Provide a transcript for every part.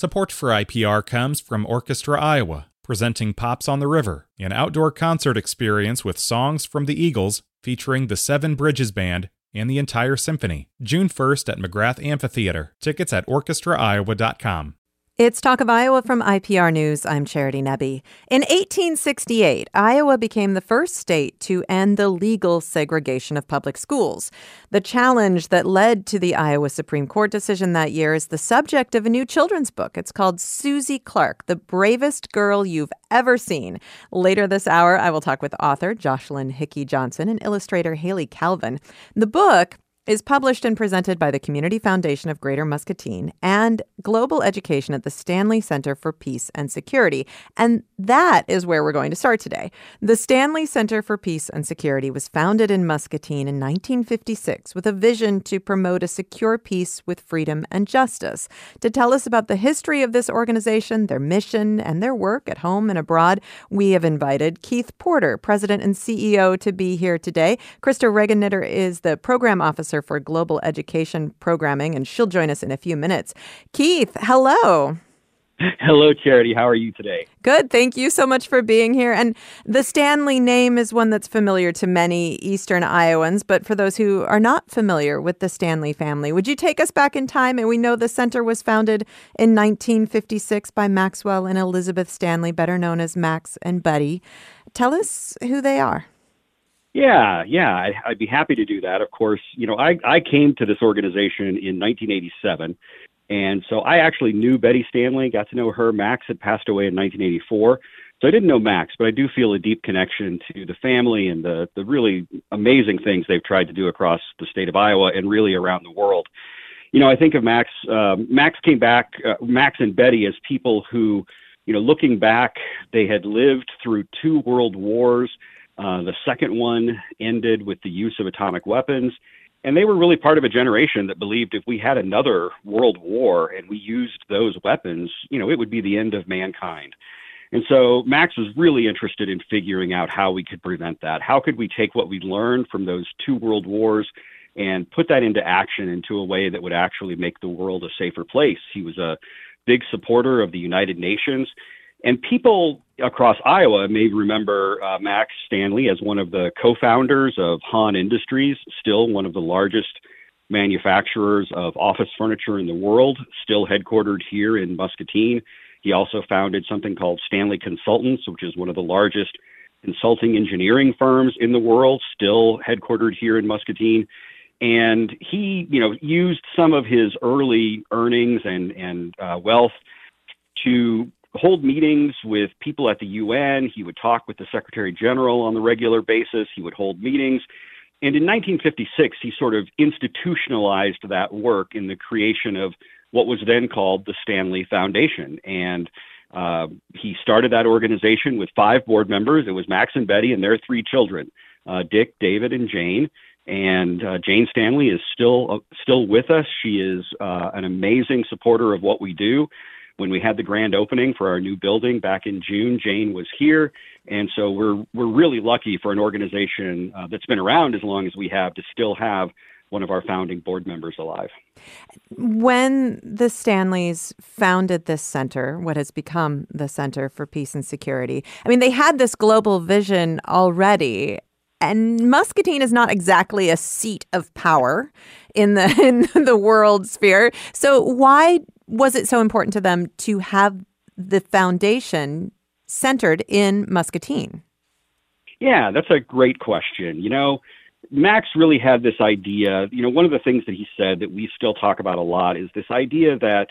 Support for IPR comes from Orchestra Iowa, presenting Pops on the River, an outdoor concert experience with songs from the Eagles featuring the Seven Bridges Band and the entire symphony. June 1st at McGrath Amphitheater. Tickets at orchestraiowa.com. It's Talk of Iowa from IPR News. I'm Charity Nebbe. In 1868, Iowa became the first state to end the legal segregation of public schools. The challenge that led to the Iowa Supreme Court decision that year is the subject of a new children's book. It's called Susie Clark, The Bravest Girl You've Ever Seen. Later this hour, I will talk with author Jocelyn Hickey Johnson and illustrator Haley Calvin. The book is published and presented by the Community Foundation of Greater Muscatine and Global Education at the Stanley Center for Peace and Security. And that is where we're going to start today. The Stanley Center for Peace and Security was founded in Muscatine in 1956 with a vision to promote a secure peace with freedom and justice. To tell us about the history of this organization, their mission, and their work at home and abroad, we have invited Keith Porter, President and CEO, to be here today. Krista Regennitter is the program officer for Global Education Programming, and she'll join us in a few minutes. Keith, hello. Hello, Charity. How are you today? Good. Thank you so much for being here. And the Stanley name is one that's familiar to many Eastern Iowans, but for those who are not familiar with the Stanley family, would you take us back in time? And we know the center was founded in 1956 by Maxwell and Elizabeth Stanley, better known as Max and Betty. Tell us who they are. Yeah, yeah, I, I'd be happy to do that. Of course, you know, I, I came to this organization in 1987, and so I actually knew Betty Stanley, got to know her. Max had passed away in 1984. So I didn't know Max, but I do feel a deep connection to the family and the, the really amazing things they've tried to do across the state of Iowa and really around the world. You know, I think of Max. Uh, Max came back, uh, Max and Betty, as people who, you know, looking back, they had lived through two world wars. Uh, the second one ended with the use of atomic weapons. And they were really part of a generation that believed if we had another world war and we used those weapons, you know, it would be the end of mankind. And so Max was really interested in figuring out how we could prevent that. How could we take what we learned from those two world wars and put that into action into a way that would actually make the world a safer place? He was a big supporter of the United Nations. And people across Iowa may remember uh, Max Stanley as one of the co founders of HON Industries, still one of the largest manufacturers of office furniture in the world, still headquartered here in Muscatine. He also founded something called Stanley Consultants, which is one of the largest consulting engineering firms in the world, still headquartered here in Muscatine. And he, you know, used some of his early earnings and and uh, wealth to hold meetings with people at the UN. He would talk with the Secretary General on the regular basis. He would hold meetings. And in 1956, he sort of institutionalized that work in the creation of what was then called the Stanley Foundation. And uh, he started that organization with five board members. It was Max and Betty and their three children, uh, Dick, David, and Jane. And uh, Jane Stanley is still uh, still with us. She is uh, an amazing supporter of what we do when we had the grand opening for our new building back in June, Jane was here, and so we're we're really lucky for an organization uh, that's been around as long as we have to still have one of our founding board members alive. When the Stanleys founded this center, what has become the Center for Peace and Security, I mean, they had this global vision already. And Muscatine is not exactly a seat of power in the in the world sphere. So why was it so important to them to have the foundation centered in Muscatine? Yeah, that's a great question. You know, Max really had this idea. You know, one of the things that he said that we still talk about a lot is this idea that,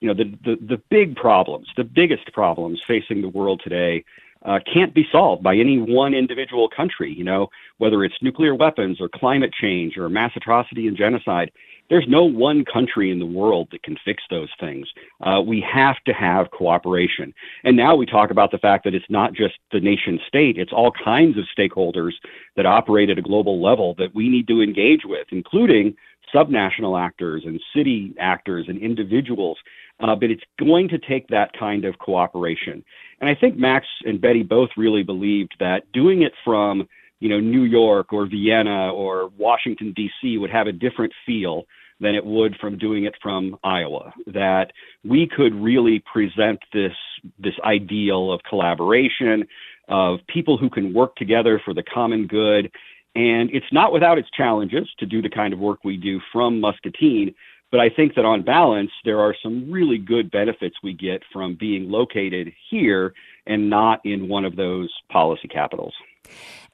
you know, the, the, the big problems, the biggest problems facing the world today uh, can't be solved by any one individual country, you know, whether it's nuclear weapons or climate change or mass atrocity and genocide. There's no one country in the world that can fix those things. Uh, we have to have cooperation. And now we talk about the fact that it's not just the nation state, it's all kinds of stakeholders that operate at a global level that we need to engage with, including subnational actors and city actors and individuals. Uh, but it's going to take that kind of cooperation. And I think Max and Betty both really believed that doing it from you know New York or Vienna or Washington D.C. would have a different feel than it would from doing it from Iowa. That we could really present this this ideal of collaboration, of people who can work together for the common good. And it's not without its challenges to do the kind of work we do from Muscatine. But I think that on balance, there are some really good benefits we get from being located here and not in one of those policy capitals.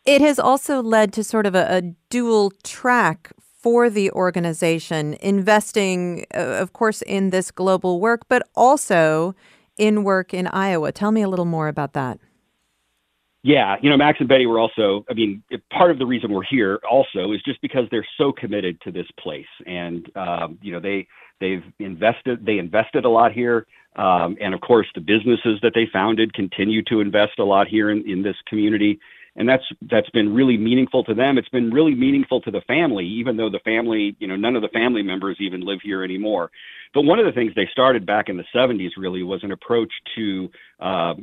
It has also led to sort of a, a dual track for the organization, investing, uh, of course, in this global work, but also in work in Iowa. Tell me a little more about that. Yeah, you know, Max and Betty were also, I mean, part of the reason we're here also is just because they're so committed to this place. And, um, you know, they, they've invested, they invested a lot here. Um, and of course, the businesses that they founded continue to invest a lot here in, in this community and that's that's been really meaningful to them. It's been really meaningful to the family, even though the family, you know, none of the family members even live here anymore. But one of the things they started back in the 70s really was an approach to uh,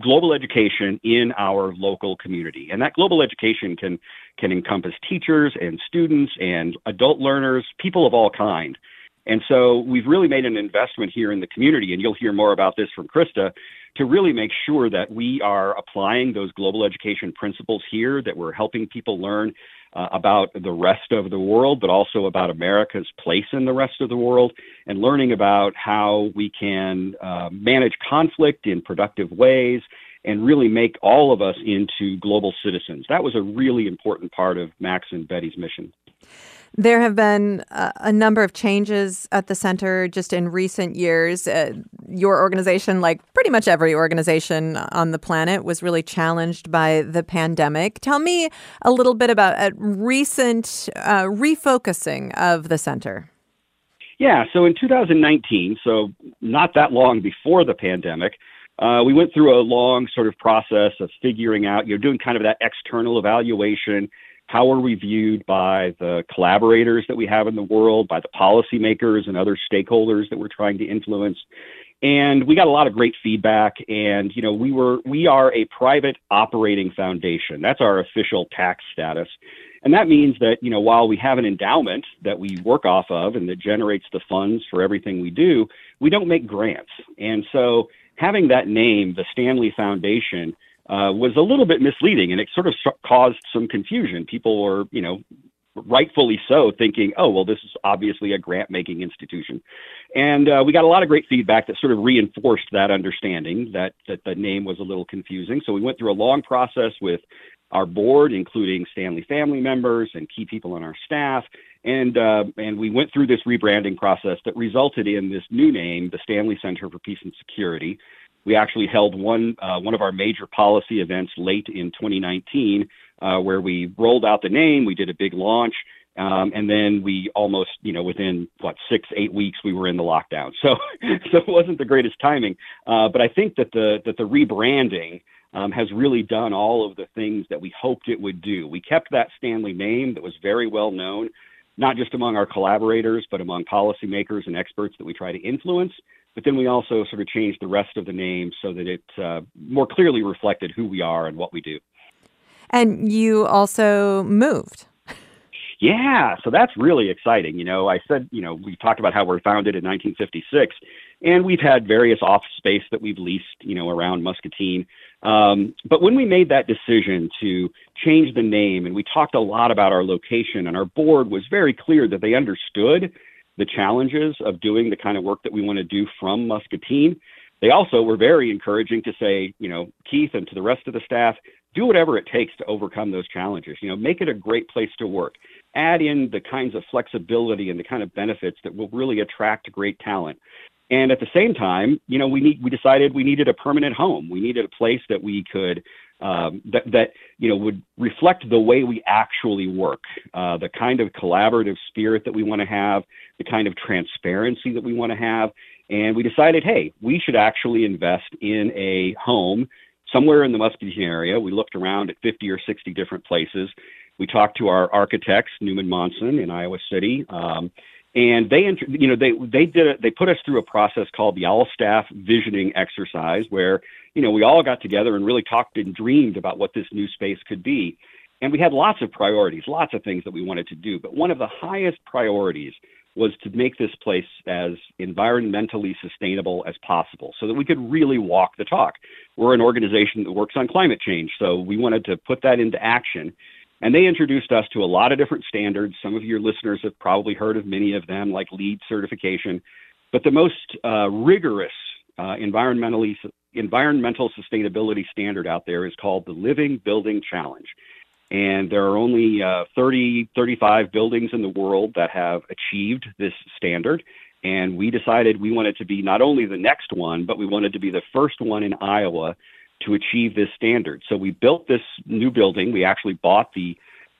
global education in our local community, and that global education can can encompass teachers and students and adult learners, people of all kind. And so we've really made an investment here in the community, and you'll hear more about this from Krista, to really make sure that we are applying those global education principles here, that we're helping people learn uh, about the rest of the world, but also about America's place in the rest of the world, and learning about how we can uh, manage conflict in productive ways and really make all of us into global citizens. That was a really important part of Max and Betty's mission. There have been a, a number of changes at the center just in recent years. Uh, your organization, like pretty much every organization on the planet, was really challenged by the pandemic. Tell me a little bit about a recent uh, refocusing of the center. Yeah, so in 2019, so not that long before the pandemic, uh, we went through a long sort of process of figuring out, you know, doing kind of that external evaluation how are we viewed by the collaborators that we have in the world, by the policymakers and other stakeholders that we're trying to influence. And we got a lot of great feedback. And, you know, we were, we are a private operating foundation. That's our official tax status. And that means that, you know, while we have an endowment that we work off of and that generates the funds for everything we do, we don't make grants. And so having that name, the Stanley Foundation, uh, was a little bit misleading, and it sort of caused some confusion. People were, you know, rightfully so, thinking, "Oh, well, this is obviously a grant-making institution," and uh, we got a lot of great feedback that sort of reinforced that understanding that that the name was a little confusing. So we went through a long process with our board, including Stanley family members and key people on our staff, and uh, and we went through this rebranding process that resulted in this new name, the Stanley Center for Peace and Security. We actually held one uh, one of our major policy events late in 2019, uh, where we rolled out the name. We did a big launch, um, and then we almost, you know, within what six, eight weeks, we were in the lockdown. So, it wasn't the greatest timing. Uh, but I think that the that the rebranding um, has really done all of the things that we hoped it would do. We kept that Stanley name that was very well known, not just among our collaborators, but among policymakers and experts that we try to influence. But then we also sort of changed the rest of the name so that it uh, more clearly reflected who we are and what we do. And you also moved. Yeah, so that's really exciting. You know, I said, you know, we talked about how we're founded in 1956, and we've had various office space that we've leased, you know, around Muscatine. Um, but when we made that decision to change the name, and we talked a lot about our location, and our board was very clear that they understood the challenges of doing the kind of work that we want to do from Muscatine. They also were very encouraging to say, you know, Keith and to the rest of the staff, do whatever it takes to overcome those challenges. You know, make it a great place to work. Add in the kinds of flexibility and the kind of benefits that will really attract great talent. And at the same time, you know, we need we decided we needed a permanent home. We needed a place that we could um, that, that you know would reflect the way we actually work, uh, the kind of collaborative spirit that we want to have, the kind of transparency that we want to have, and we decided, hey, we should actually invest in a home somewhere in the Muscatine area. We looked around at 50 or 60 different places. We talked to our architects, Neumann Monson in Iowa City. Um, and they you know they they did it they put us through a process called the all staff visioning exercise where you know we all got together and really talked and dreamed about what this new space could be and we had lots of priorities lots of things that we wanted to do but one of the highest priorities was to make this place as environmentally sustainable as possible so that we could really walk the talk. We're an organization that works on climate change, so we wanted to put that into action. And they introduced us to a lot of different standards. Some of your listeners have probably heard of many of them, like LEED certification. But the most uh, rigorous uh, environmentally environmental sustainability standard out there is called the Living Building Challenge. And there are only uh, 30, 35 buildings in the world that have achieved this standard. And we decided we wanted to be not only the next one, but we wanted to be the first one in Iowa to achieve this standard. So we built this new building. We actually bought the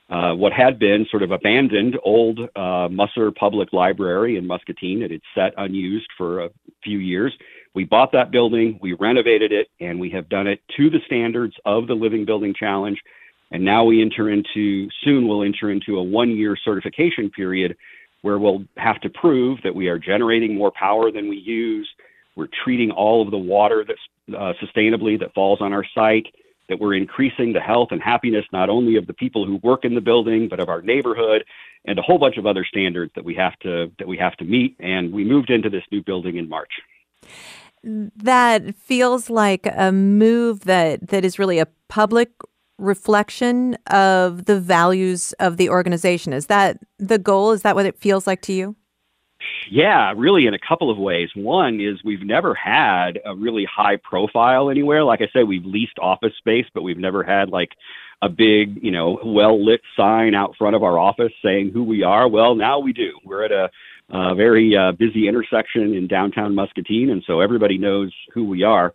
uh, what had been sort of abandoned old uh, Musser Public Library in Muscatine. It had sat unused for a few years. We bought that building, we renovated it, and we have done it to the standards of the Living Building Challenge. And now we enter into, soon we'll enter into a one year certification period where we'll have to prove that we are generating more power than we use. We're treating all of the water that's uh, sustainably that falls on our site, that we're increasing the health and happiness not only of the people who work in the building, but of our neighborhood and a whole bunch of other standards that we have to that we have to meet. And we moved into this new building in March that feels like a move that that is really a public reflection of the values of the organization. Is that the goal? Is that what it feels like to you? Yeah, really in a couple of ways. One is we've never had a really high profile anywhere. Like I said, we've leased office space, but we've never had like a big, you know, well lit sign out front of our office saying who we are. Well, now we do. We're at a a very uh, busy intersection in downtown Muscatine, and so everybody knows who we are.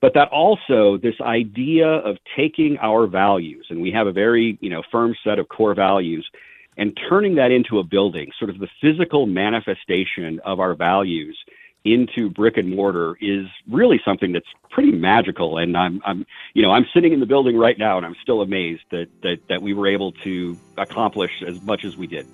But that also, this idea of taking our values, and we have a very you know firm set of core values, and turning that into a building, sort of the physical manifestation of our values into brick and mortar is really something that's pretty magical and I'm I'm you know I'm sitting in the building right now and I'm still amazed that that that we were able to accomplish as much as we did.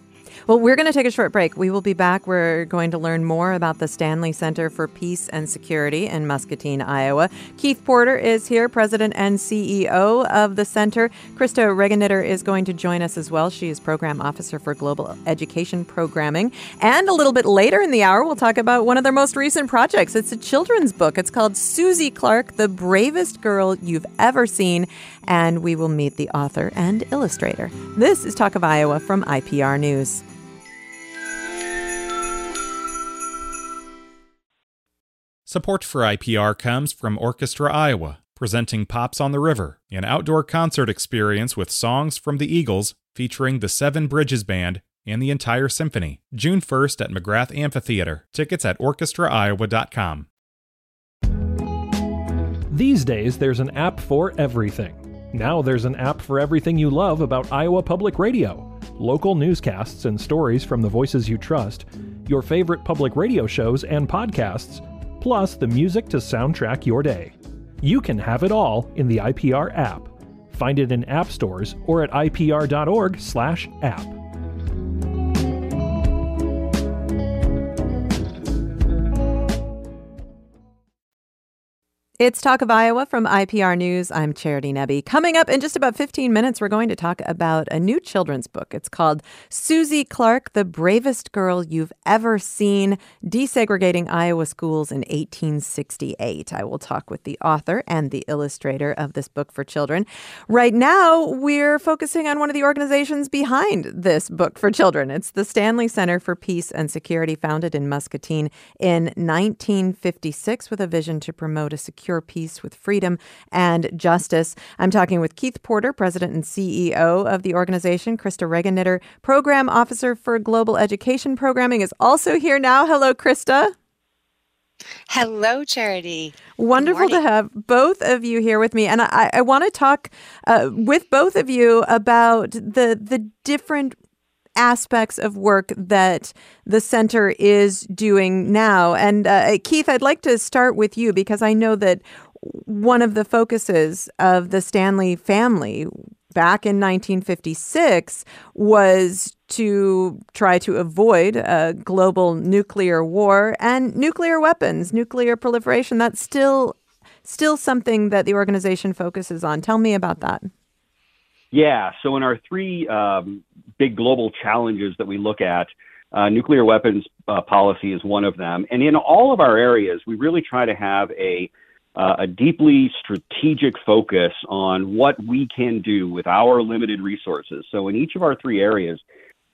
Well, we're going to take a short break. We will be back. We're going to learn more about the Stanley Center for Peace and Security in Muscatine, Iowa. Keith Porter is here, president and CEO of the center. Krista Regenitter is going to join us as well. She is program officer for global education programming. And a little bit later in the hour, we'll talk about one of their most recent projects. It's a children's book. It's called Susie Clark, the bravest girl you've ever seen. And we will meet the author and illustrator. This is Talk of Iowa from IPR News. Support for IPR comes from Orchestra Iowa, presenting Pops on the River, an outdoor concert experience with songs from the Eagles featuring the Seven Bridges Band and the entire symphony. June 1st at McGrath Amphitheater. Tickets at orchestraiowa.com. These days, there's an app for everything. Now there's an app for everything you love about Iowa Public Radio. Local newscasts and stories from the voices you trust, your favorite public radio shows and podcasts plus the music to soundtrack your day. You can have it all in the IPR app. Find it in app stores or at ipr.org/app. It's Talk of Iowa from IPR News. I'm Charity Nebbe. Coming up in just about 15 minutes, we're going to talk about a new children's book. It's called Susie Clark, the Bravest Girl You've Ever Seen Desegregating Iowa Schools in 1868. I will talk with the author and the illustrator of this book for children. Right now, we're focusing on one of the organizations behind this book for children. It's the Stanley Center for Peace and Security, founded in Muscatine in 1956 with a vision to promote a secure secure peace with freedom and justice. I'm talking with Keith Porter, president and CEO of the organization. Krista Regenitter, program officer for global education programming, is also here now. Hello, Krista. Hello, Charity. Wonderful to have both of you here with me, and I, I want to talk uh, with both of you about the the different aspects of work that the center is doing now. And uh, Keith, I'd like to start with you because I know that one of the focuses of the Stanley family back in 1956 was to try to avoid a global nuclear war and nuclear weapons, nuclear proliferation. That's still still something that the organization focuses on. Tell me about that. Yeah. So in our three um, big global challenges that we look at, Uh, nuclear weapons uh, policy is one of them. And in all of our areas, we really try to have a, uh, a deeply strategic focus on what we can do with our limited resources. So in each of our three areas,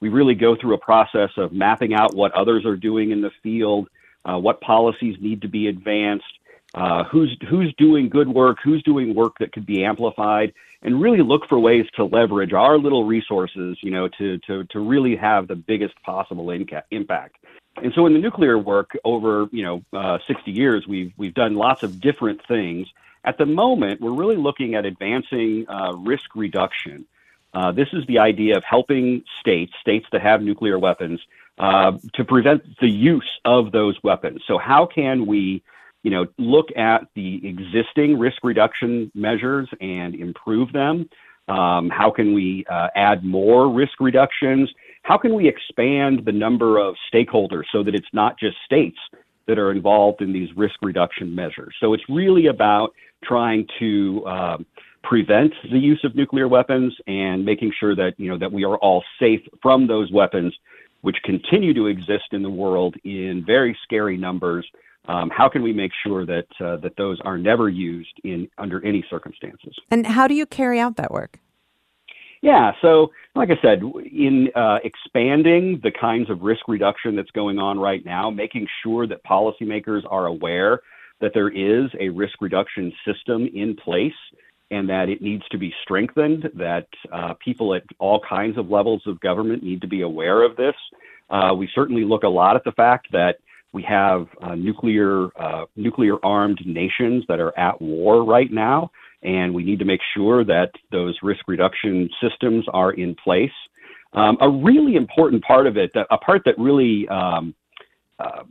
we really go through a process of mapping out what others are doing in the field, uh, what policies need to be advanced, uh, who's who's doing good work, who's doing work that could be amplified, and really look for ways to leverage our little resources, you know, to to to really have the biggest possible inca- impact. And so, in the nuclear work over you know uh, 60 years, we've we've done lots of different things. At the moment, we're really looking at advancing uh, risk reduction. Uh, this is the idea of helping states, states that have nuclear weapons, uh, to prevent the use of those weapons. So, how can we you know, look at the existing risk reduction measures and improve them? Um, how can we uh, add more risk reductions? How can we expand the number of stakeholders so that it's not just states that are involved in these risk reduction measures? So it's really about trying to um, prevent the use of nuclear weapons and making sure that you know that we are all safe from those weapons, which continue to exist in the world in very scary numbers um, how can we make sure that uh, that those are never used in under any circumstances? And how do you carry out that work? Yeah, so like I said, in uh, expanding the kinds of risk reduction that's going on right now, making sure that policymakers are aware that there is a risk reduction system in place and that it needs to be strengthened, that uh, people at all kinds of levels of government need to be aware of this. Uh, we certainly look a lot at the fact that we have uh, nuclear uh, nuclear armed nations that are at war right now, and we need to make sure that those risk reduction systems are in place. Um, a really important part of it, a part that really um, uh,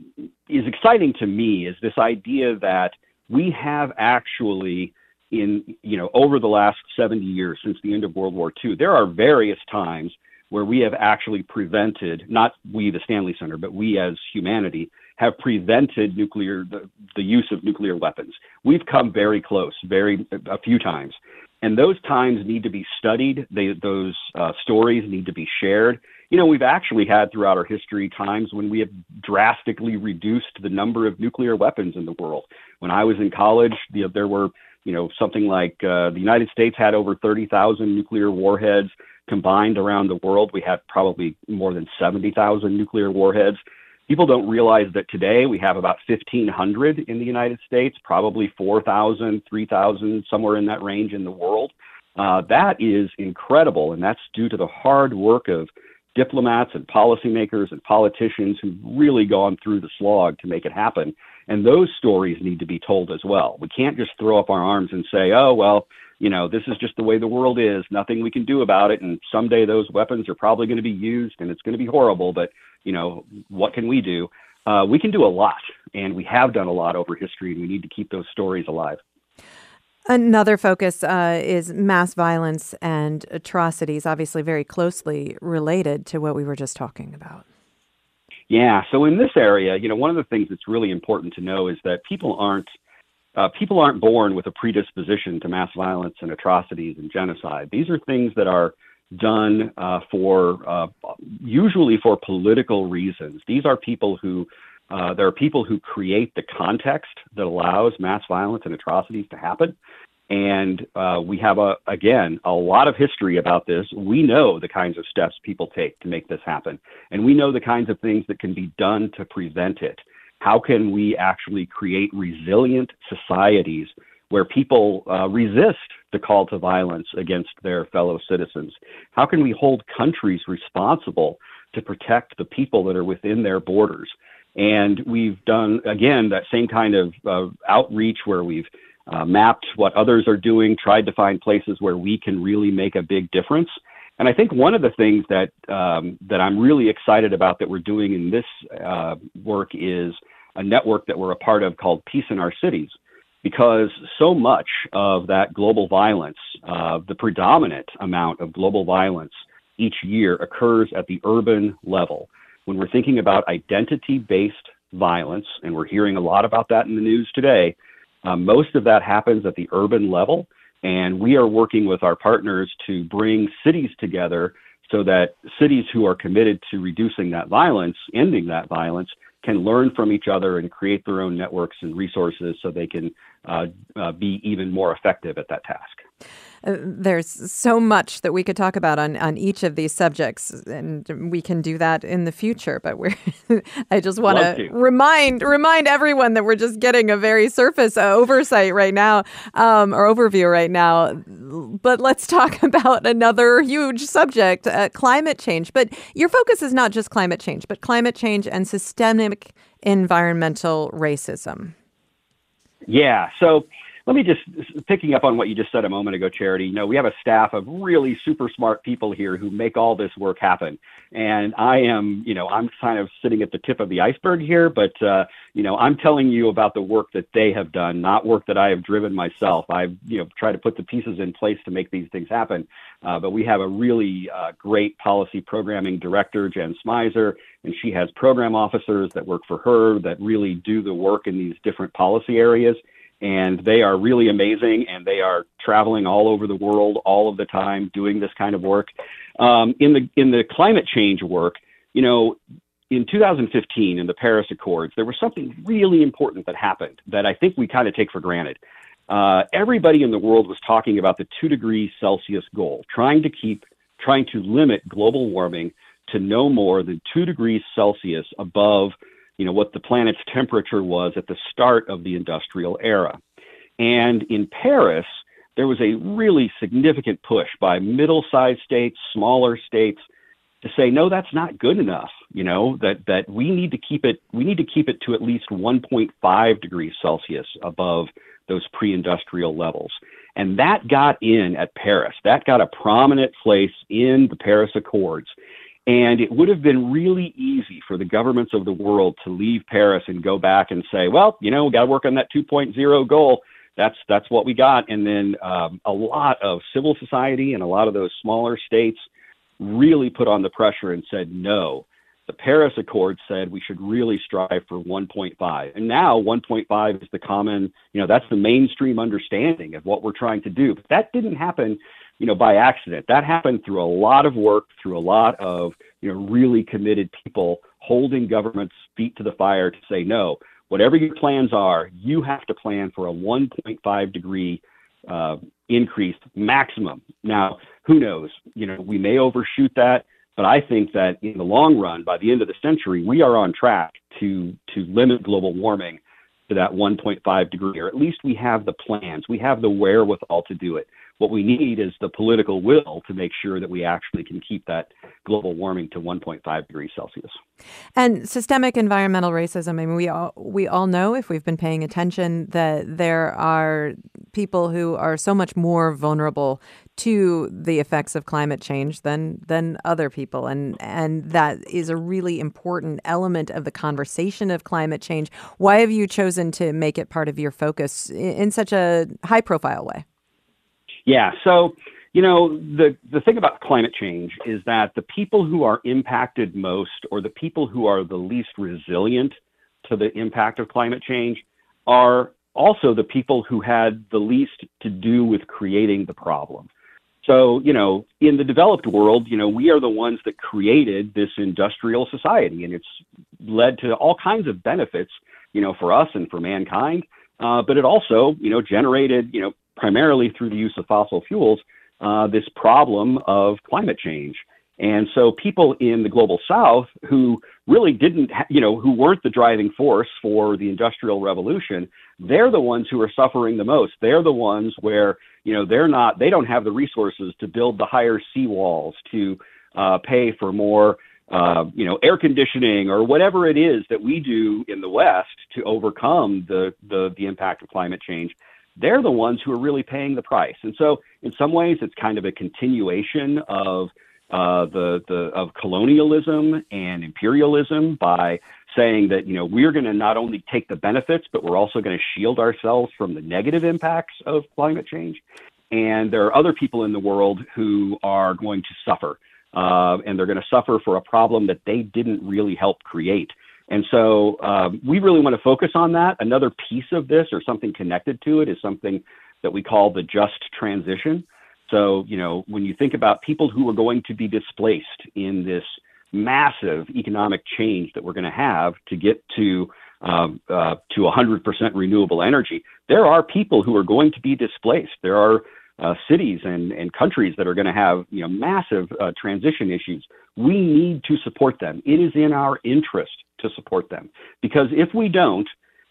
is exciting to me, is this idea that we have actually in you know over the last 70 years since the end of World War II, there are various times where we have actually prevented, not we the Stanley Center, but we as humanity have prevented nuclear the, the use of nuclear weapons. We've come very close, very a few times, and those times need to be studied. They, those uh, stories need to be shared. You know, we've actually had throughout our history times when we have drastically reduced the number of nuclear weapons in the world. When I was in college, the, there were you know something like uh, the United States had over 30,000 nuclear warheads combined around the world. We had probably more than 70,000 nuclear warheads. People don't realize that today we have about 1,500 in the United States, probably 4,000, 3,000, somewhere in that range in the world. Uh, that is incredible, and that's due to the hard work of diplomats and policymakers and politicians who've really gone through the slog to make it happen. And those stories need to be told as well. We can't just throw up our arms and say, oh, well, you know, this is just the way the world is, nothing we can do about it. And someday those weapons are probably going to be used and it's going to be horrible. But you know, what can we do? Uh, we can do a lot, and we have done a lot over history, and we need to keep those stories alive. Another focus uh, is mass violence and atrocities, obviously very closely related to what we were just talking about. Yeah. So in this area, you know, one of the things that's really important to know is that people aren't uh, people aren't born with a predisposition to mass violence and atrocities and genocide. These are things that are done uh, for uh, usually for political reasons. These are people who uh, there are people who create the context that allows mass violence and atrocities to happen. And uh, we have a again a lot of history about this. We know the kinds of steps people take to make this happen, and we know the kinds of things that can be done to prevent it. How can we actually create resilient societies where people uh, resist the call to violence against their fellow citizens? How can we hold countries responsible to protect the people that are within their borders? And we've done, again, that same kind of uh, outreach where we've uh, mapped what others are doing, tried to find places where we can really make a big difference. And I think one of the things that um, that I'm really excited about that we're doing in this uh, work is a network that we're a part of called Peace in Our Cities, because so much of that global violence, uh, the predominant amount of global violence each year occurs at the urban level. When we're thinking about identity based violence, and we're hearing a lot about that in the news today, uh, most of that happens at the urban level. And we are working with our partners to bring cities together so that cities who are committed to reducing that violence, ending that violence, can learn from each other and create their own networks and resources so they can uh, uh, be even more effective at that task. Uh, there's so much that we could talk about on, on each of these subjects, and we can do that in the future. But we're I just want to remind remind everyone that we're just getting a very surface uh, oversight right now, um, or overview right now. But let's talk about another huge subject, uh, climate change. But your focus is not just climate change, but climate change and systemic environmental racism. Yeah. So let me just picking up on what you just said a moment ago, Charity. You know, we have a staff of really super smart people here who make all this work happen. And I am, you know, I'm kind of sitting at the tip of the iceberg here, but uh, you know, I'm telling you about the work that they have done, not work that I have driven myself. I've, you know, tried to put the pieces in place to make these things happen. Uh, but we have a really uh, great policy programming director, Jen Smyser, and she has program officers that work for her that really do the work in these different policy areas and they are really amazing and they are traveling all over the world all of the time doing this kind of work. Um, in the in the climate change work you know in 2015 in the paris accords there was something really important that happened that i think we kind of take for granted. Uh, everybody in the world was talking about the two degrees celsius goal trying to keep trying to limit global warming to no more than two degrees celsius above you know, what the planet's temperature was at the start of the industrial era. And in Paris, there was a really significant push by middle-sized states, smaller states, to say no, that's not good enough. You know that that we need to keep it we need to keep it to at least 1.5 degrees Celsius above those pre-industrial levels. And that got in at Paris. That got a prominent place in the Paris Accords. And it would have been really easy for the governments of the world to leave Paris and go back and say, well, you know, we got to work on that 2.0 goal. That's that's what we got. And then um, a lot of civil society and a lot of those smaller states really put on the pressure and said, no. The Paris Accord said we should really strive for 1.5. And now 1.5 is the common, you know, that's the mainstream understanding of what we're trying to do. But that didn't happen you know, by accident. That happened through a lot of work, through a lot of, you know, really committed people holding government's feet to the fire to say, no, whatever your plans are, you have to plan for a 1.5 degree uh, increase maximum. Now, who knows? You know, we may overshoot that, but I think that in the long run, by the end of the century, we are on track to to limit global warming to that 1.5 degree, or at least we have the plans, we have the wherewithal to do it. What we need is the political will to make sure that we actually can keep that global warming to 1.5 degrees Celsius. And systemic environmental racism. I mean, we all we all know if we've been paying attention that there are people who are so much more vulnerable to the effects of climate change than than other people and and that is a really important element of the conversation of climate change why have you chosen to make it part of your focus in, in such a high profile way yeah. So, you know, the, the thing about climate change is that the people who are impacted most or the people who are the least resilient to the impact of climate change are also the people who had the least to do with creating the problem. So, you know, in the developed world, you know, we are the ones that created this industrial society and it's led to all kinds of benefits, you know, for us and for mankind. Uh, but it also, you know, generated, you know, primarily through the use of fossil fuels, uh, this problem of climate change. And so people in the global south who really didn't, ha- you know, who weren't the driving force for the industrial revolution, they're the ones who are suffering the most. They're the ones where, you know, they're not, they don't have the resources to build the higher seawalls, to uh, pay for more, uh, you know, air conditioning or whatever it is that we do in the West to overcome the, the, the impact of climate change they're the ones who are really paying the price. And so, in some ways, it's kind of a continuation of uh, the the of colonialism and imperialism by saying that you know we're going to not only take the benefits, but we're also going to shield ourselves from the negative impacts of climate change. And there are other people in the world who are going to suffer, uh, and they're going to suffer for a problem that they didn't really help create. And so um, we really want to focus on that. Another piece of this or something connected to it is something that we call the just transition. So, you know, when you think about people who are going to be displaced in this massive economic change that we're going to have to get to um, uh, to 100% renewable energy, there are people who are going to be displaced. There are uh, cities and, and countries that are going to have you know massive uh, transition issues. We need to support them. It is in our interest to support them because if we don't,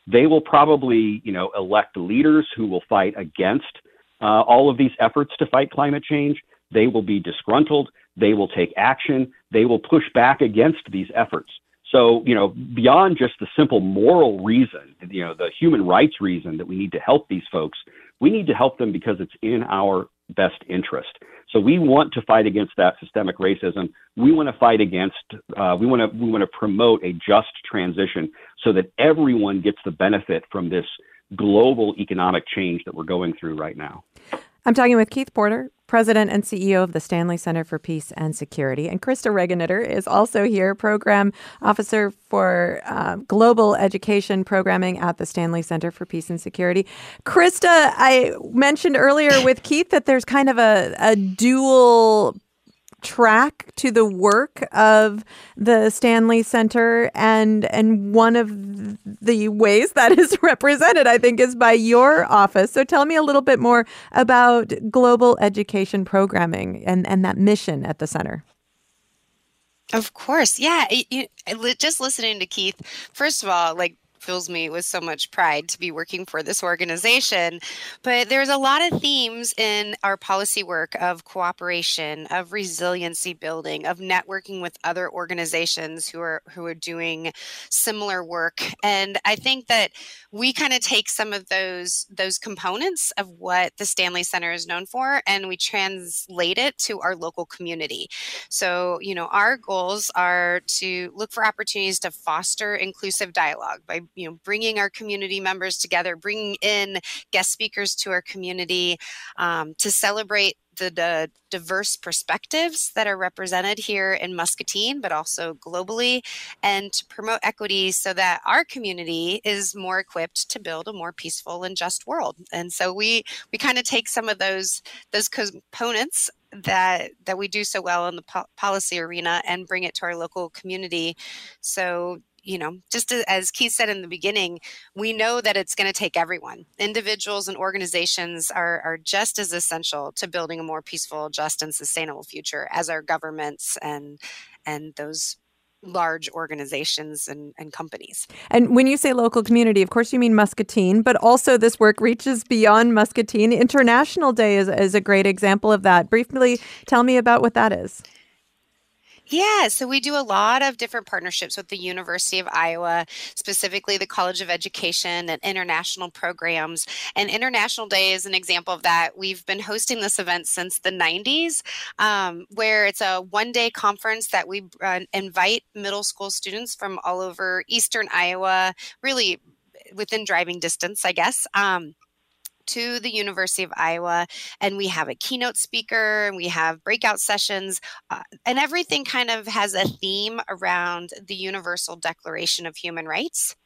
they will probably you know elect leaders who will fight against uh, all of these efforts to fight climate change. They will be disgruntled. They will take action. They will push back against these efforts. So, you know, beyond just the simple moral reason, you know, the human rights reason that we need to help these folks, we need to help them because it's in our best interest. So we want to fight against that systemic racism. We want to fight against. Uh, we want to we want to promote a just transition so that everyone gets the benefit from this global economic change that we're going through right now. I'm talking with Keith Porter, President and CEO of the Stanley Center for Peace and Security. And Krista Regeneter is also here, Program Officer for uh, Global Education Programming at the Stanley Center for Peace and Security. Krista, I mentioned earlier with Keith that there's kind of a, a dual track to the work of the Stanley Center and and one of the ways that is represented I think is by your office. So tell me a little bit more about global education programming and and that mission at the center. Of course. Yeah, you, just listening to Keith, first of all, like fills me with so much pride to be working for this organization. But there's a lot of themes in our policy work of cooperation, of resiliency building, of networking with other organizations who are who are doing similar work. And I think that we kind of take some of those those components of what the Stanley Center is known for and we translate it to our local community. So, you know, our goals are to look for opportunities to foster inclusive dialogue by you know bringing our community members together bringing in guest speakers to our community um, to celebrate the, the, diverse perspectives that are represented here in Muscatine, but also globally, and to promote equity so that our community is more equipped to build a more peaceful and just world. And so we we kind of take some of those those components that that we do so well in the po- policy arena and bring it to our local community. So you know, just as Keith said in the beginning, we know that it's going to take everyone. Individuals and organizations are, are just as essential to building a more peaceful, just, and sustainable future as our governments and and those large organizations and, and companies. And when you say local community, of course you mean Muscatine, but also this work reaches beyond Muscatine. International Day is, is a great example of that. Briefly tell me about what that is. Yeah, so we do a lot of different partnerships with the University of Iowa, specifically the College of Education and international programs. And International Day is an example of that. We've been hosting this event since the 90s, um, where it's a one day conference that we uh, invite middle school students from all over Eastern Iowa, really within driving distance, I guess. Um, to the University of Iowa, and we have a keynote speaker, and we have breakout sessions, uh, and everything kind of has a theme around the Universal Declaration of Human Rights.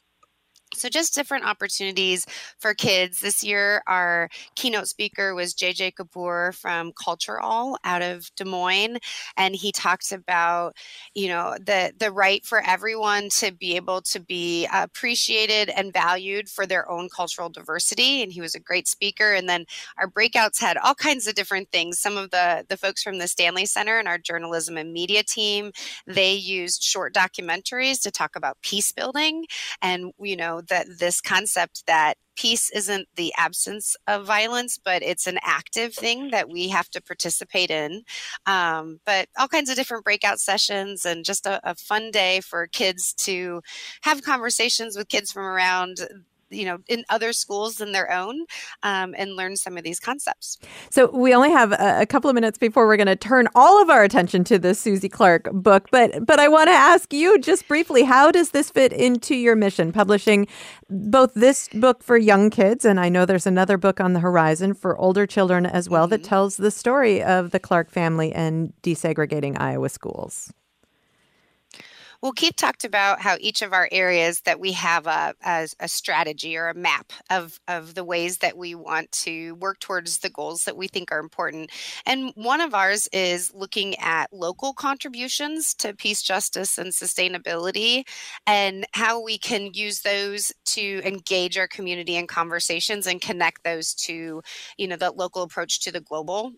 So, just different opportunities for kids. This year, our keynote speaker was JJ Kapoor from CultureALL out of Des Moines. And he talked about, you know, the, the right for everyone to be able to be appreciated and valued for their own cultural diversity. And he was a great speaker. And then our breakouts had all kinds of different things. Some of the, the folks from the Stanley Center and our journalism and media team, they used short documentaries to talk about peace building. And, you know, that this concept that peace isn't the absence of violence, but it's an active thing that we have to participate in. Um, but all kinds of different breakout sessions and just a, a fun day for kids to have conversations with kids from around you know in other schools than their own um, and learn some of these concepts so we only have a, a couple of minutes before we're going to turn all of our attention to the susie clark book but but i want to ask you just briefly how does this fit into your mission publishing both this book for young kids and i know there's another book on the horizon for older children as well mm-hmm. that tells the story of the clark family and desegregating iowa schools Well, Keith talked about how each of our areas that we have a, a, a, strategy or a map of, of the ways that we want to work towards the goals that we think are important. And one of ours is looking at local contributions to peace, justice, and sustainability and how we can use those to engage our community in conversations and connect those to, you know, the local approach to the global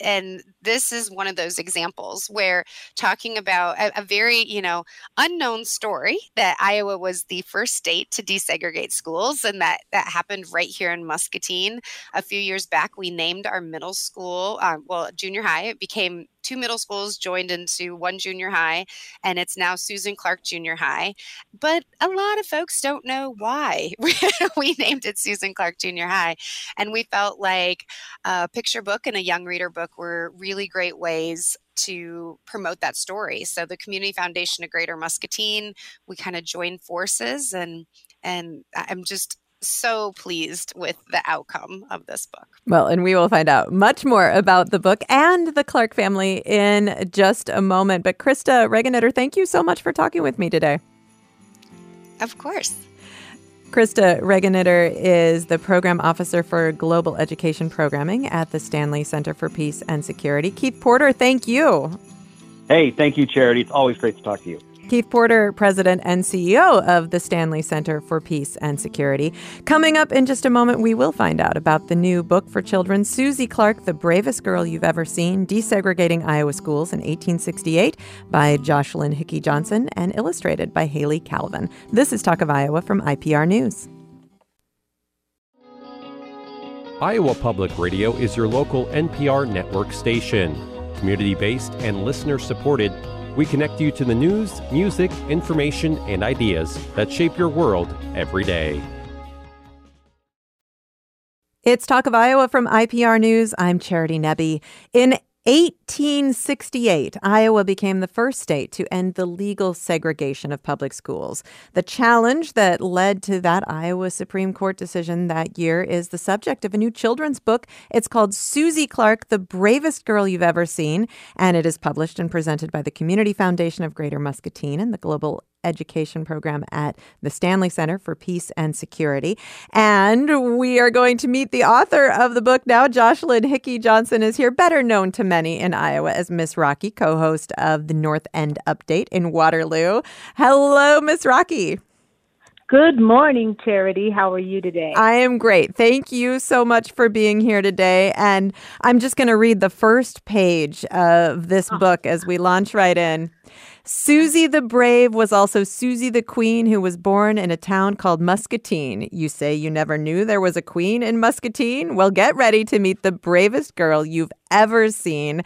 and this is one of those examples where talking about a, a, very you know unknown story that iowa was the first state to desegregate schools and that that happened right here in muscatine a few years back we named our middle school uh, well junior high it became two middle schools joined into one junior high, and it's now Susan Clark Junior High. But a lot of folks don't know why we named it Susan Clark Junior High. And we felt like a picture book and a young reader book were really great ways to promote that story. So the Community Foundation of Greater Muscatine, we kind of joined forces and and I'm just so pleased with the outcome of this book. Well, and we will find out much more about the book and the Clark family in just a moment. But Krista Regenetter, thank you so much for talking with me today. Of course. Krista Regenetter is the program officer for global education programming at the Stanley Center for Peace and Security. Keith Porter, thank you. Hey, thank you, Charity. It's always great to talk to you. Keith Porter, President and CEO of the Stanley Center for Peace and Security. Coming up in just a moment, we will find out about the new book for children, Susie Clark, The Bravest Girl You've Ever Seen Desegregating Iowa Schools in 1868, by Jocelyn Hickey Johnson and illustrated by Haley Calvin. This is Talk of Iowa from IPR News. Iowa Public Radio is your local NPR network station. Community based and listener supported we connect you to the news, music, information, and ideas that shape your world every day. It's Talk of Iowa from IPR News. I'm Charity Nebbe. In 1868, Iowa became the first state to end the legal segregation of public schools. The challenge that led to that Iowa Supreme Court decision that year is the subject of a new children's book. It's called Susie Clark, The Bravest Girl You've Ever Seen, and it is published and presented by the Community Foundation of Greater Muscatine and the Global education program at the Stanley Center for Peace and Security. And we are going to meet the author of the book now. Jocelyn Hickey Johnson is here, better known to many in Iowa as Miss Rocky, co host of the North End Update in Waterloo. Hello, Miss Rocky. Good morning, Charity. How are you today? I am great. Thank you so much for being here today. And I'm just going to read the first page of this oh. book as we launch right in. Susie the Brave was also Susie the Queen, who was born in a town called Muscatine. You say you never knew there was a queen in Muscatine? Well, get ready to meet the bravest girl you've ever seen.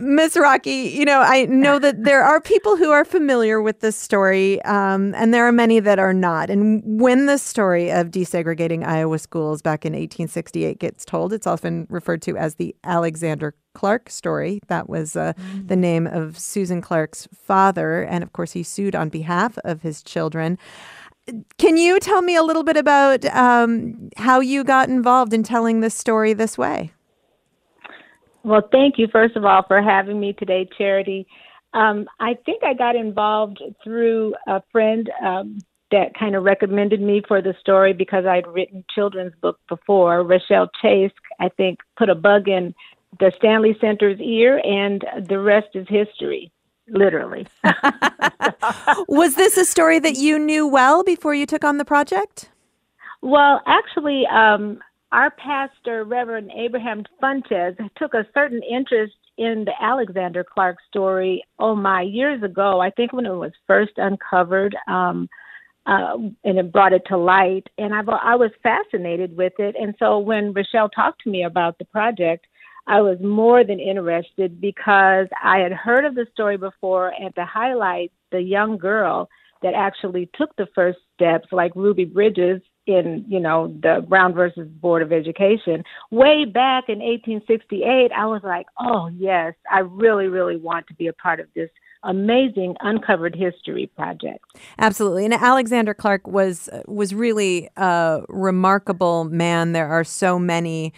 Miss Rocky, you know, I know that there are people who are familiar with this story, um, and there are many that are not. And when the story of desegregating Iowa schools back in 1868 gets told, it's often referred to as the Alexander Clark story. That was uh, mm. the name of Susan Clark's father. And of course, he sued on behalf of his children. Can you tell me a little bit about um, how you got involved in telling this story this way? Well, thank you, first of all, for having me today, Charity. Um, I think I got involved through a friend um, that kind of recommended me for the story because I'd written children's book before. Rochelle Chase, I think, put a bug in the Stanley Center's ear, and the rest is history, literally. Was this a story that you knew well before you took on the project? Well, actually, um, our pastor, Reverend Abraham Fuentes, took a certain interest in the Alexander Clark story, oh my, years ago. I think when it was first uncovered, um, uh, and it brought it to light. And I, I was fascinated with it. And so when Rochelle talked to me about the project, I was more than interested because I had heard of the story before and to highlight the young girl that actually took the first steps, like Ruby Bridges, in you know the Brown versus Board of Education way back in 1868, I was like, oh yes, I really really want to be a part of this amazing uncovered history project. Absolutely. And Alexander Clark was was really a remarkable man. There are so many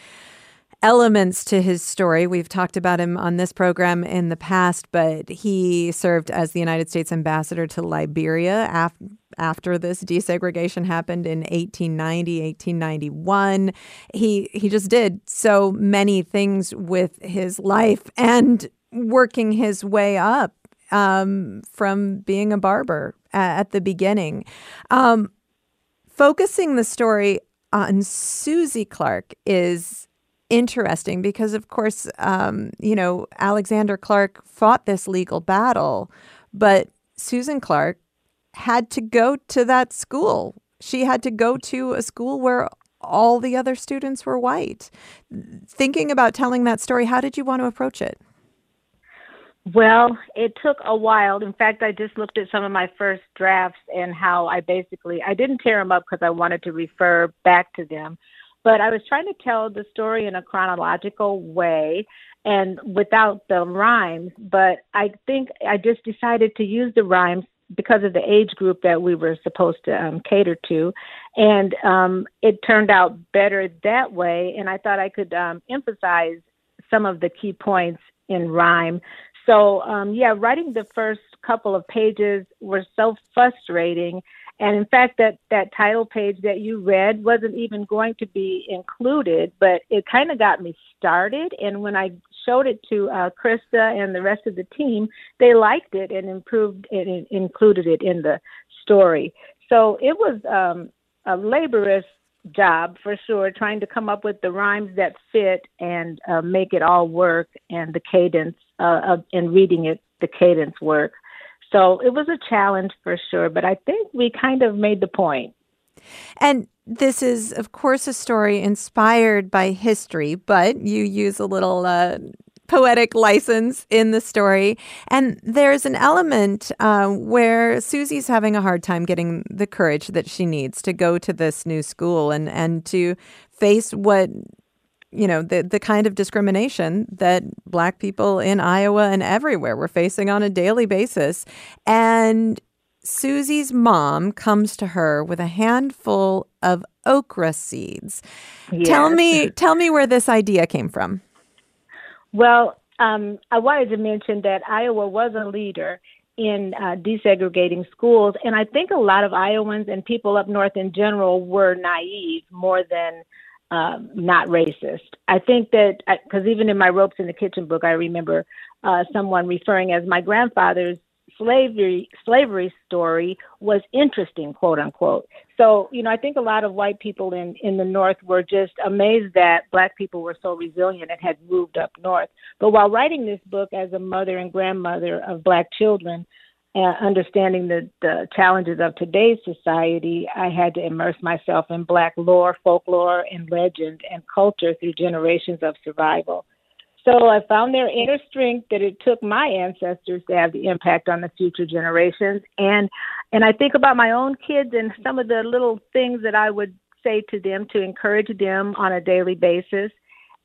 elements to his story. We've talked about him on this program in the past, but he served as the United States ambassador to Liberia after after this desegregation happened in 1890 1891 he he just did so many things with his life and working his way up um, from being a barber at, the beginning um, focusing the story on susie clark is interesting because, of course, um, you know, Alexander Clark fought this legal battle, but Susan Clark had to go to that school. She had to go to a school where all the other students were white. Thinking about telling that story, how did you want to approach it? Well, it took a while. In fact, I just looked at some of my first drafts and how I basically I didn't tear them up because I wanted to refer back to them. But I was trying to tell the story in a chronological way and without the rhymes. But I think I just decided to use the rhymes because of the age group that we were supposed to um, cater to. And um, it turned out better that way. And I thought I could um, emphasize some of the key points in rhyme. So, um, yeah, writing the first couple of pages were so frustrating and in fact, that, that title page that you read wasn't even going to be included, but it kind of got me started. And when I showed it to uh, Krista and the rest of the team, they liked it and improved and included it in the story. So it was um, a laborious job for sure, trying to come up with the rhymes that fit and uh, make it all work, and the cadence uh, of, and reading it, the cadence work. So it was a challenge for sure, but I think we kind of made the point. And this is, of course, a story inspired by history, but you use a little uh, poetic license in the story. And there's an element uh, where Susie's having a hard time getting the courage that she needs to go to this new school and, and to face what you know the the kind of discrimination that black people in Iowa and everywhere were facing on a daily basis and Susie's mom comes to her with a handful of okra seeds. Yes. Tell me tell me where this idea came from. Well, um, I wanted to mention that Iowa was a leader in uh, desegregating schools, and I think a lot of Iowans and people up north in general were naive more than um, not racist. I think that because even in my Ropes in the Kitchen book, I remember uh, someone referring as my grandfather's slavery slavery story was interesting, quote unquote. So you know, I think a lot of white people in in the North were just amazed that black people were so resilient and had moved up north. But while writing this book as a mother and grandmother of black children, uh, understanding the, the challenges of today's society, I had to immerse myself in Black lore, folklore, and legend and culture through generations of survival. So I found their inner strength that it took my ancestors to have the impact on the future generations. And and I think about my own kids and some of the little things that I would say to them to encourage them on a daily basis.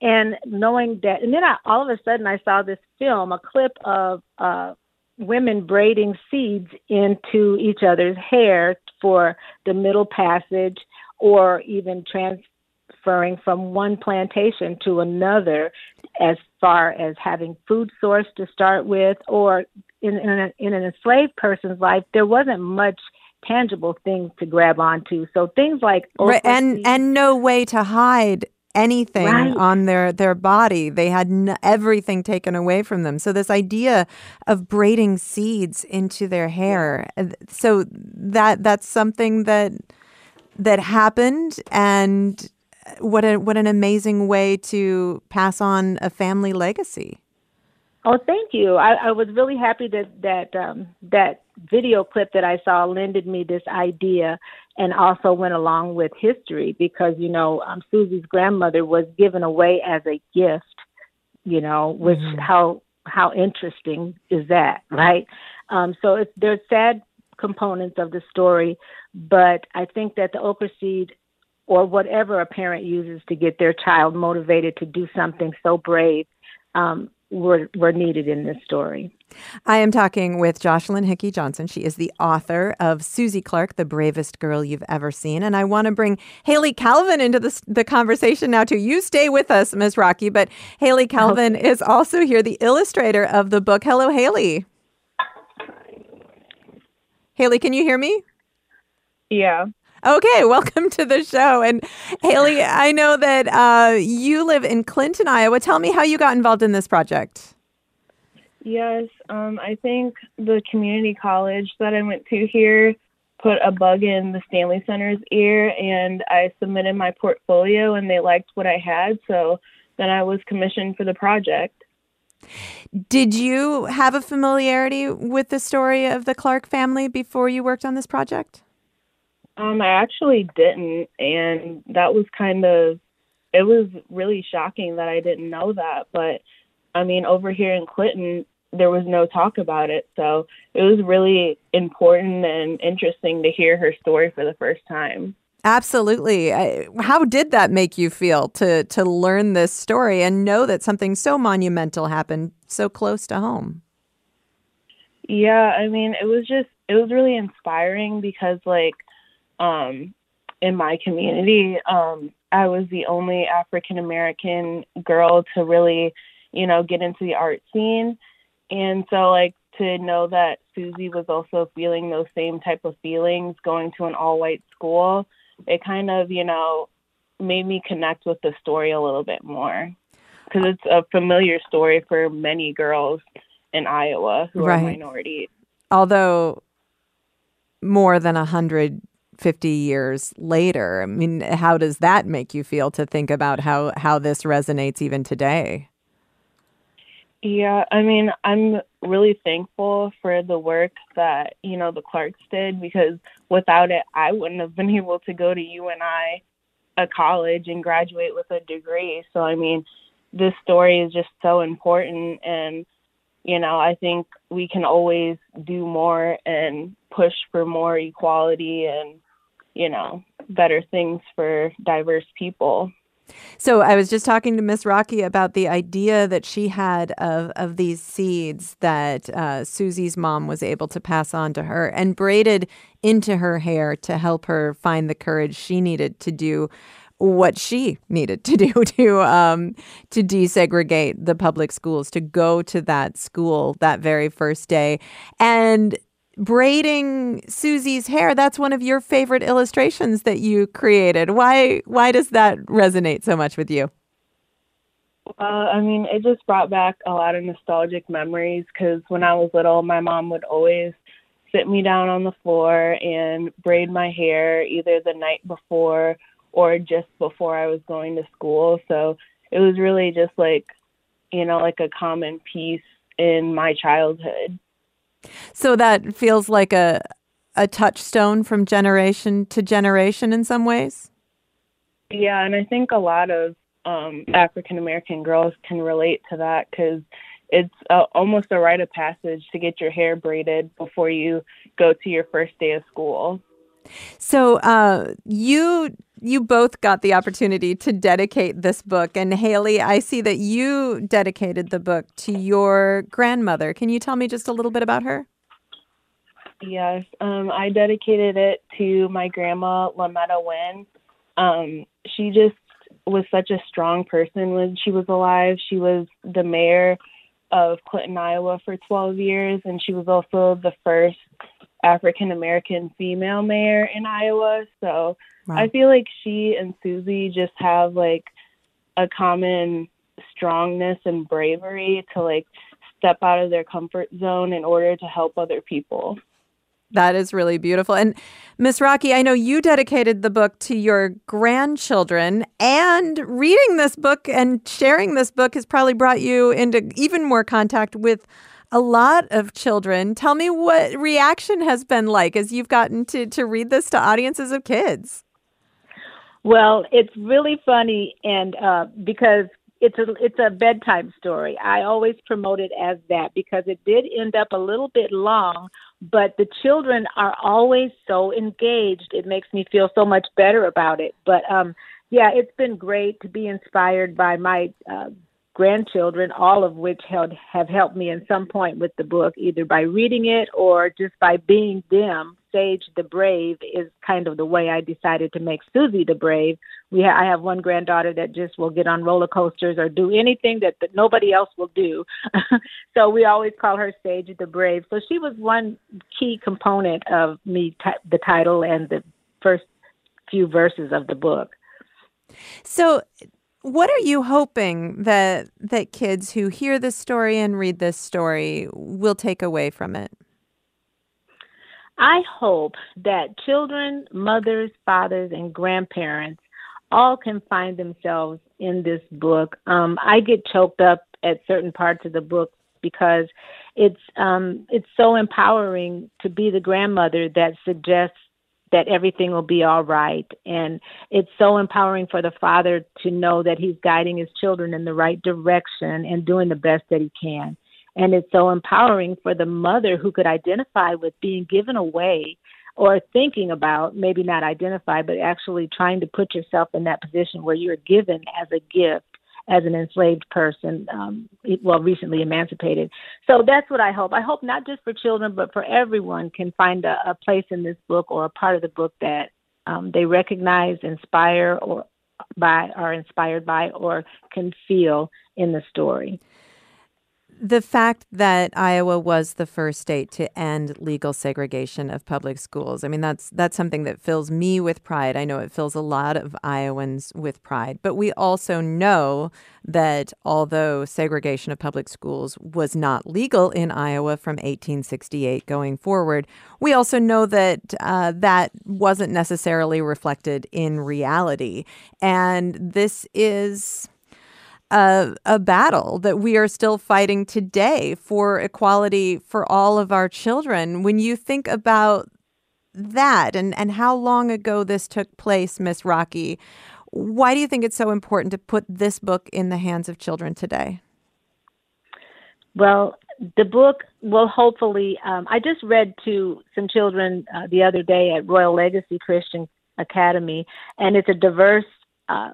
And knowing that, and then I, all of a sudden I saw this film, a clip of uh, women braiding seeds into each other's hair for the middle passage or even transferring from one plantation to another as far as having food source to start with or in, in, a, in an enslaved person's life there wasn't much tangible things to grab onto. So things like right, and and no way to hide anything right. on their their body. They had n- everything taken away from them. So this idea of braiding seeds into their hair, so that that's something that that happened and what a what an amazing way to pass on a family legacy. Oh, thank you. I, I was really happy that that um, that video clip that I saw lended me this idea and also went along with history because you know um, Susie's grandmother was given away as a gift, you know, which mm-hmm. how how interesting is that, right? Um, so it's, there's sad components of the story, but I think that the okra seed or whatever a parent uses to get their child motivated to do something so brave um, were, were needed in this story. I am talking with Jocelyn Hickey Johnson. She is the author of Susie Clark, The Bravest Girl You've Ever Seen. And I want to bring Haley Calvin into the, the conversation now, too. You stay with us, Ms. Rocky, but Haley oh. Calvin is also here, the illustrator of the book. Hello, Haley. Haley, can you hear me? Yeah. Okay, welcome to the show. And Haley, I know that uh, you live in Clinton, Iowa. Tell me how you got involved in this project. Yes, um, I think the community college that I went to here put a bug in the Stanley Center's ear, and I submitted my portfolio, and they liked what I had. So then I was commissioned for the project. Did you have a familiarity with the story of the Clark family before you worked on this project? Um, I actually didn't, and that was kind of it was really shocking that I didn't know that. But I mean, over here in Clinton, there was no talk about it, so it was really important and interesting to hear her story for the first time. Absolutely. How did that make you feel to to learn this story and know that something so monumental happened so close to home? Yeah, I mean, it was just it was really inspiring because like um, in my community. Um, I was the only African American girl to really, you know, get into the art scene. And so, like, to know that Susie was also feeling those same type of feelings going to an all white school, it kind of, you know, made me connect with the story a little bit more. Because it's a familiar story for many girls in Iowa who right. are minorities. Although more than a hundred 50 years later. I mean, how does that make you feel to think about how, how this resonates even today? Yeah, I mean, I'm really thankful for the work that, you know, the Clarks did because without it, I wouldn't have been able to go to UNI, a college, and graduate with a degree. So, I mean, this story is just so important. And, you know, I think we can always do more and push for more equality and you know, better things for diverse people. So I was just talking to Miss Rocky about the idea that she had of of these seeds that uh, Susie's mom was able to pass on to her and braided into her hair to help her find the courage she needed to do what she needed to do to um, to desegregate the public schools, to go to that school that very first day, and braiding Susie's hair. That's one of your favorite illustrations that you created. Why why does that resonate so much with you? Uh, I mean, it just brought back a lot of nostalgic memories because when I was little, my mom would always sit me down on the floor and braid my hair either the night before or just before I was going to school. So it was really just like, you know, like a common piece in my childhood. So that feels like a a touchstone from generation to generation in some ways. Yeah, and I think a lot of um, African American girls can relate to that because it's a, almost a rite of passage to get your hair braided before you go to your first day of school. So uh, you you both got the opportunity to dedicate this book, and Haley, I see that you dedicated the book to your grandmother. Can you tell me just a little bit about her? Yes, um, I dedicated it to my grandma Lametta Wynn. Um, she just was such a strong person when she was alive. She was the mayor of Clinton, Iowa for 12 years, and she was also the first African American female mayor in Iowa. So wow. I feel like she and Susie just have like a common strongness and bravery to like step out of their comfort zone in order to help other people. That is really beautiful. And Miss Rocky, I know you dedicated the book to your grandchildren, and reading this book and sharing this book has probably brought you into even more contact with a lot of children. Tell me what reaction has been like as you've gotten to, to read this to audiences of kids. Well, it's really funny, and uh, because it's a it's a bedtime story. I always promote it as that because it did end up a little bit long, but the children are always so engaged. It makes me feel so much better about it. But um, yeah, it's been great to be inspired by my uh, grandchildren, all of which have, have helped me in some point with the book, either by reading it or just by being them. The Brave is kind of the way I decided to make Susie the Brave. We ha- I have one granddaughter that just will get on roller coasters or do anything that, that nobody else will do. so we always call her Sage the Brave. So she was one key component of me, t- the title and the first few verses of the book. So what are you hoping that that kids who hear this story and read this story will take away from it? I hope that children, mothers, fathers, and grandparents all can find themselves in this book. Um, I get choked up at certain parts of the book because it's um, it's so empowering to be the grandmother that suggests that everything will be all right. And it's so empowering for the father to know that he's guiding his children in the right direction and doing the best that he can. And it's so empowering for the mother who could identify with being given away or thinking about, maybe not identify, but actually trying to put yourself in that position where you're given as a gift as an enslaved person, um, well, recently emancipated. So that's what I hope. I hope not just for children, but for everyone can find a, a place in this book or a part of the book that um, they recognize, inspire, or by, are inspired by, or can feel in the story the fact that Iowa was the first state to end legal segregation of public schools. I mean, that's that's something that fills me with pride. I know it fills a lot of Iowans with pride. But we also know that although segregation of public schools was not legal in Iowa from 1868 going forward, we also know that uh, that wasn't necessarily reflected in reality. And this is a, a battle that we are still fighting today for equality for all of our children. When you think about that and, and how long ago this took place, Miss Rocky, why do you think it's so important to put this book in the hands of children today? Well, the book will hopefully. Um, I just read to some children uh, the other day at Royal Legacy Christian Academy, and it's a diverse uh,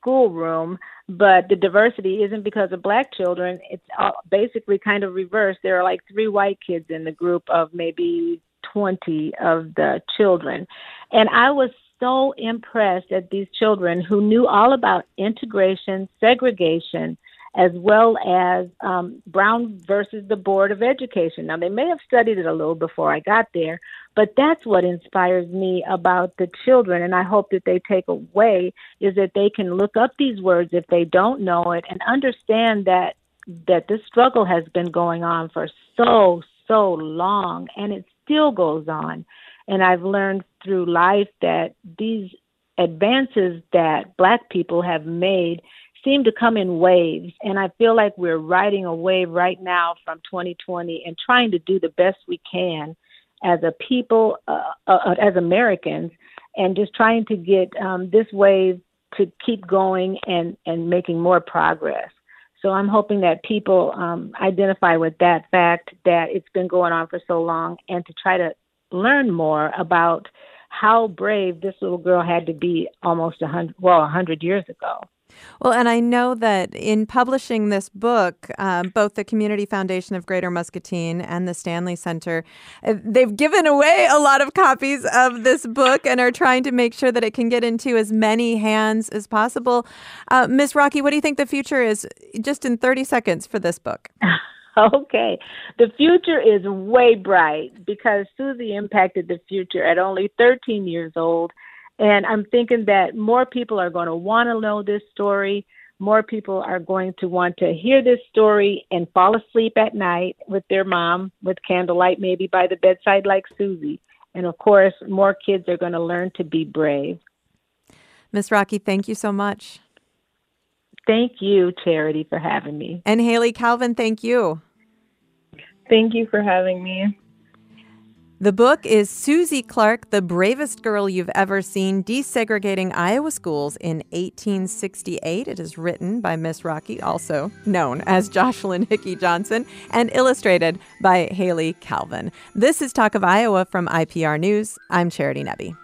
schoolroom but the diversity isn't because of black children. It's basically kind of reversed. There are like three white kids in the group of maybe 20 of the children. And i was so impressed at these children who knew all about integration segregation as well as um, Brown versus the Board of Education. Now, they may have studied it a little before I got there, but that's what inspires me about the children, and I hope that they take away is that they can look up these words if they don't know it and understand that that this struggle has been going on for so so long, and it still goes on. And I've learned through life that these advances that Black people have made seem to come in waves. And I feel like we're riding a wave right now from 2020 and trying to do the best we can as a people, uh, uh, as Americans, and just trying to get um, this wave to keep going and, and making more progress. So I'm hoping that people um, identify with that fact that it's been going on for so long and to try to learn more about how brave this little girl had to be almost a hundred, well, a hundred years ago. Well, and I know that in publishing this book, um, both the Community Foundation of Greater Muscatine and the Stanley Center, uh, they've given away a lot of copies of this book and are trying to make sure that it can get into as many hands as possible. Uh, Miss Rocky, what do you think the future is, just in 30 seconds, for this book? Okay. The future is way bright because Susie impacted the future at only 13 years old and I'm thinking that more people are going to want to know this story. More people are going to want to hear this story and fall asleep at night with their mom, with candlelight, maybe by the bedside, like Susie. And of course, more kids are going to learn to be brave. Miss Rocky, thank you so much. Thank you, Charity, for having me. And Haley Calvin, thank you. Thank you for having me. The book is Susie Clark, The Bravest Girl You've Ever Seen Desegregating Iowa Schools in 1868. It is written by Miss Rocky, also known as Jocelyn Hickey Johnson, and illustrated by Haley Calvin. This is Talk of Iowa from IPR News. I'm Charity Nebbe.